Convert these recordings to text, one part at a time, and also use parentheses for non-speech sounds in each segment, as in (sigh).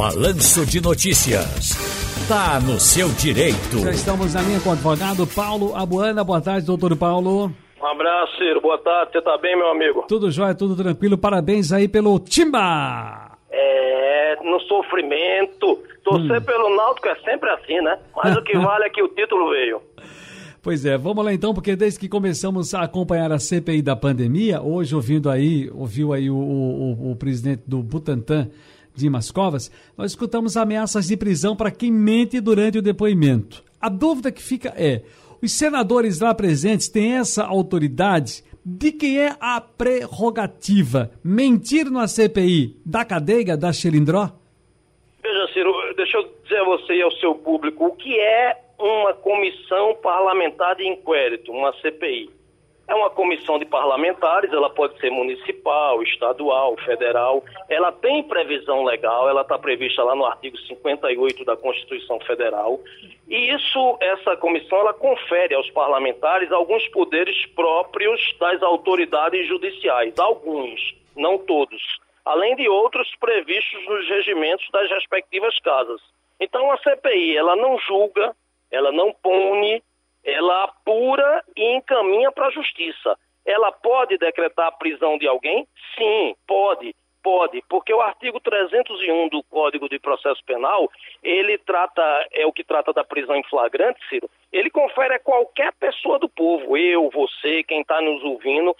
Balanço de Notícias. Tá no seu direito. Já estamos na linha com o advogado Paulo Abuana. Boa tarde, doutor Paulo. Um abraço, Ciro. Boa tarde. Você tá bem, meu amigo? Tudo jóia, tudo tranquilo. Parabéns aí pelo Timba! É, no sofrimento. Torcer hum. pelo Náutico é sempre assim, né? Mas o que (laughs) vale é que o título veio. Pois é, vamos lá então, porque desde que começamos a acompanhar a CPI da pandemia, hoje ouvindo aí, ouviu aí o, o, o presidente do Butantan, Dimas Covas, nós escutamos ameaças de prisão para quem mente durante o depoimento. A dúvida que fica é: os senadores lá presentes têm essa autoridade? De quem é a prerrogativa? Mentir na CPI da cadeia da Xilindró? Veja, Ciro, deixa eu dizer a você e ao seu público o que é uma comissão parlamentar de inquérito, uma CPI. É uma comissão de parlamentares, ela pode ser municipal, estadual, federal. Ela tem previsão legal, ela está prevista lá no artigo 58 da Constituição Federal. E isso, essa comissão, ela confere aos parlamentares alguns poderes próprios das autoridades judiciais, alguns, não todos, além de outros previstos nos regimentos das respectivas casas. Então a CPI, ela não julga, ela não pune, ela apura e encaminha para a justiça. Ela pode decretar a prisão de alguém? Sim, pode. Pode, porque o artigo 301 do Código de Processo Penal, ele trata, é o que trata da prisão em flagrante, Ciro, ele confere a qualquer pessoa do povo, eu, você, quem está nos ouvindo,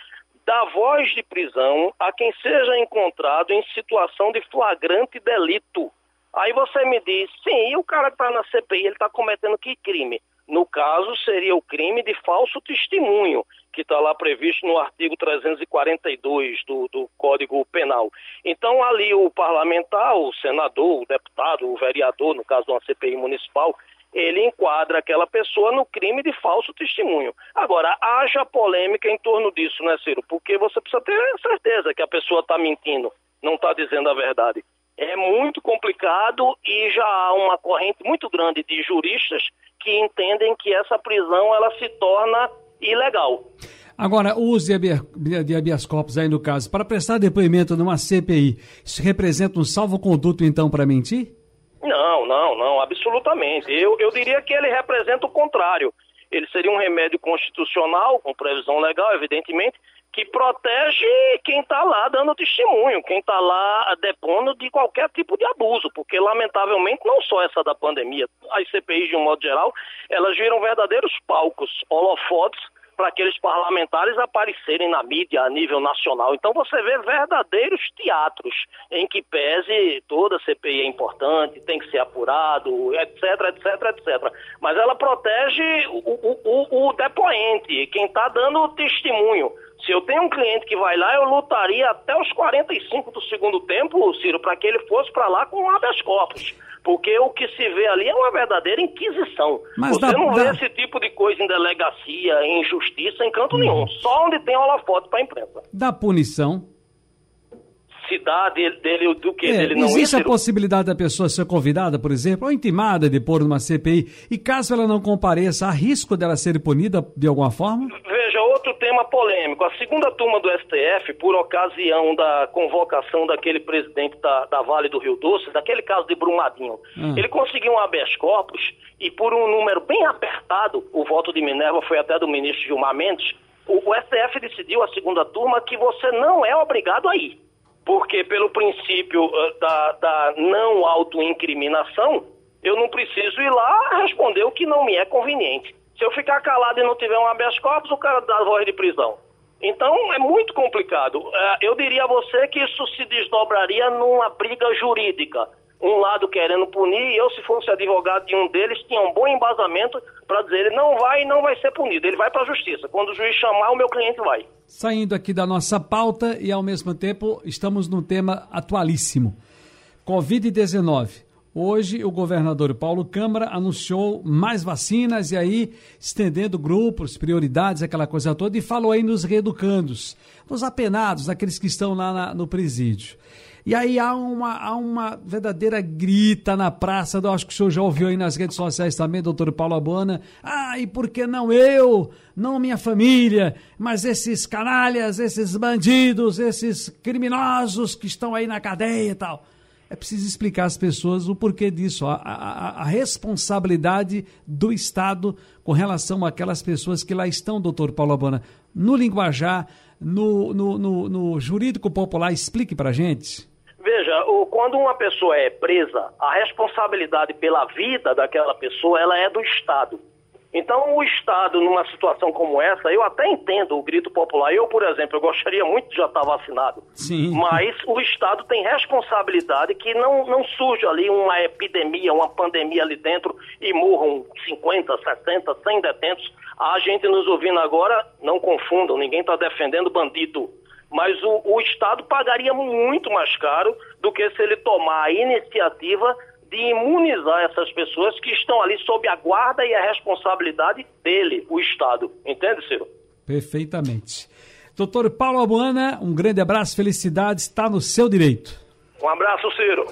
da voz de prisão a quem seja encontrado em situação de flagrante delito. Aí você me diz, sim, e o cara que está na CPI, ele está cometendo que crime? No caso, seria o crime de falso testemunho, que está lá previsto no artigo 342 do, do Código Penal. Então, ali o parlamentar, o senador, o deputado, o vereador, no caso de uma CPI municipal, ele enquadra aquela pessoa no crime de falso testemunho. Agora, haja polêmica em torno disso, né, Ciro? Porque você precisa ter certeza que a pessoa está mentindo, não está dizendo a verdade é muito complicado e já há uma corrente muito grande de juristas que entendem que essa prisão ela se torna ilegal. Agora, o uso de habeas corpus aí no caso, para prestar depoimento numa CPI, isso representa um salvo-conduto então para mentir? Não, não, não, absolutamente. Eu, eu diria que ele representa o contrário. Ele seria um remédio constitucional, com previsão legal, evidentemente, que protege quem está lá dando testemunho, quem está lá depondo de qualquer tipo de abuso, porque lamentavelmente não só essa da pandemia, as CPIs de um modo geral, elas viram verdadeiros palcos, holofotes para aqueles parlamentares aparecerem na mídia a nível nacional. Então você vê verdadeiros teatros em que pese toda CPI é importante, tem que ser apurado, etc, etc, etc. Mas ela protege o, o, o, o depoente, quem está dando testemunho. Se eu tenho um cliente que vai lá, eu lutaria até os 45 do segundo tempo, Ciro, para que ele fosse para lá com habeas corpus. Porque o que se vê ali é uma verdadeira inquisição. Mas Você dá, não vê esse tipo de coisa em delegacia, em justiça, em canto hum. nenhum. Só onde tem holofote para a imprensa. Da punição? Se dá dele, dele do que? É, dele não existe a possibilidade da pessoa ser convidada, por exemplo, ou intimada de pôr numa CPI, e caso ela não compareça, há risco dela ser punida de alguma forma? Outro tema polêmico. A segunda turma do STF, por ocasião da convocação daquele presidente da, da Vale do Rio Doce, daquele caso de Brumadinho, hum. ele conseguiu um habeas corpus e por um número bem apertado, o voto de Minerva foi até do ministro Gilmar Mendes, o, o STF decidiu, a segunda turma, que você não é obrigado a ir porque pelo princípio uh, da, da não autoincriminação, eu não preciso ir lá responder o que não me é conveniente. Se eu ficar calado e não tiver um habeas corpus, o cara dá voz de prisão. Então é muito complicado. Uh, eu diria a você que isso se desdobraria numa briga jurídica um lado querendo punir, e eu, se fosse advogado de um deles, tinha um bom embasamento para dizer ele não vai e não vai ser punido, ele vai para a justiça. Quando o juiz chamar, o meu cliente vai. Saindo aqui da nossa pauta e ao mesmo tempo estamos num tema atualíssimo. Covid-19. Hoje, o governador Paulo Câmara anunciou mais vacinas e aí estendendo grupos, prioridades, aquela coisa toda, e falou aí nos reeducandos, nos apenados, aqueles que estão lá na, no presídio. E aí há uma, há uma verdadeira grita na praça, eu acho que o senhor já ouviu aí nas redes sociais também, doutor Paulo Abona. Ah, e por que não eu? Não minha família, mas esses canalhas, esses bandidos, esses criminosos que estão aí na cadeia e tal. É preciso explicar às pessoas o porquê disso, a, a, a responsabilidade do Estado com relação àquelas pessoas que lá estão, doutor Paulo Abana, no linguajar, no, no, no, no jurídico popular. Explique para gente. Veja, quando uma pessoa é presa, a responsabilidade pela vida daquela pessoa ela é do Estado. Então, o Estado, numa situação como essa, eu até entendo o grito popular. Eu, por exemplo, eu gostaria muito de já estar vacinado. Sim. Mas o Estado tem responsabilidade que não, não surja ali uma epidemia, uma pandemia ali dentro e morram 50, 60, 100 detentos. A gente nos ouvindo agora, não confundam, ninguém está defendendo bandido. Mas o, o Estado pagaria muito mais caro do que se ele tomar a iniciativa de imunizar essas pessoas que estão ali sob a guarda e a responsabilidade dele, o Estado. Entende, Ciro? Perfeitamente. Doutor Paulo Abuana, um grande abraço, felicidades, está no seu direito. Um abraço, Ciro.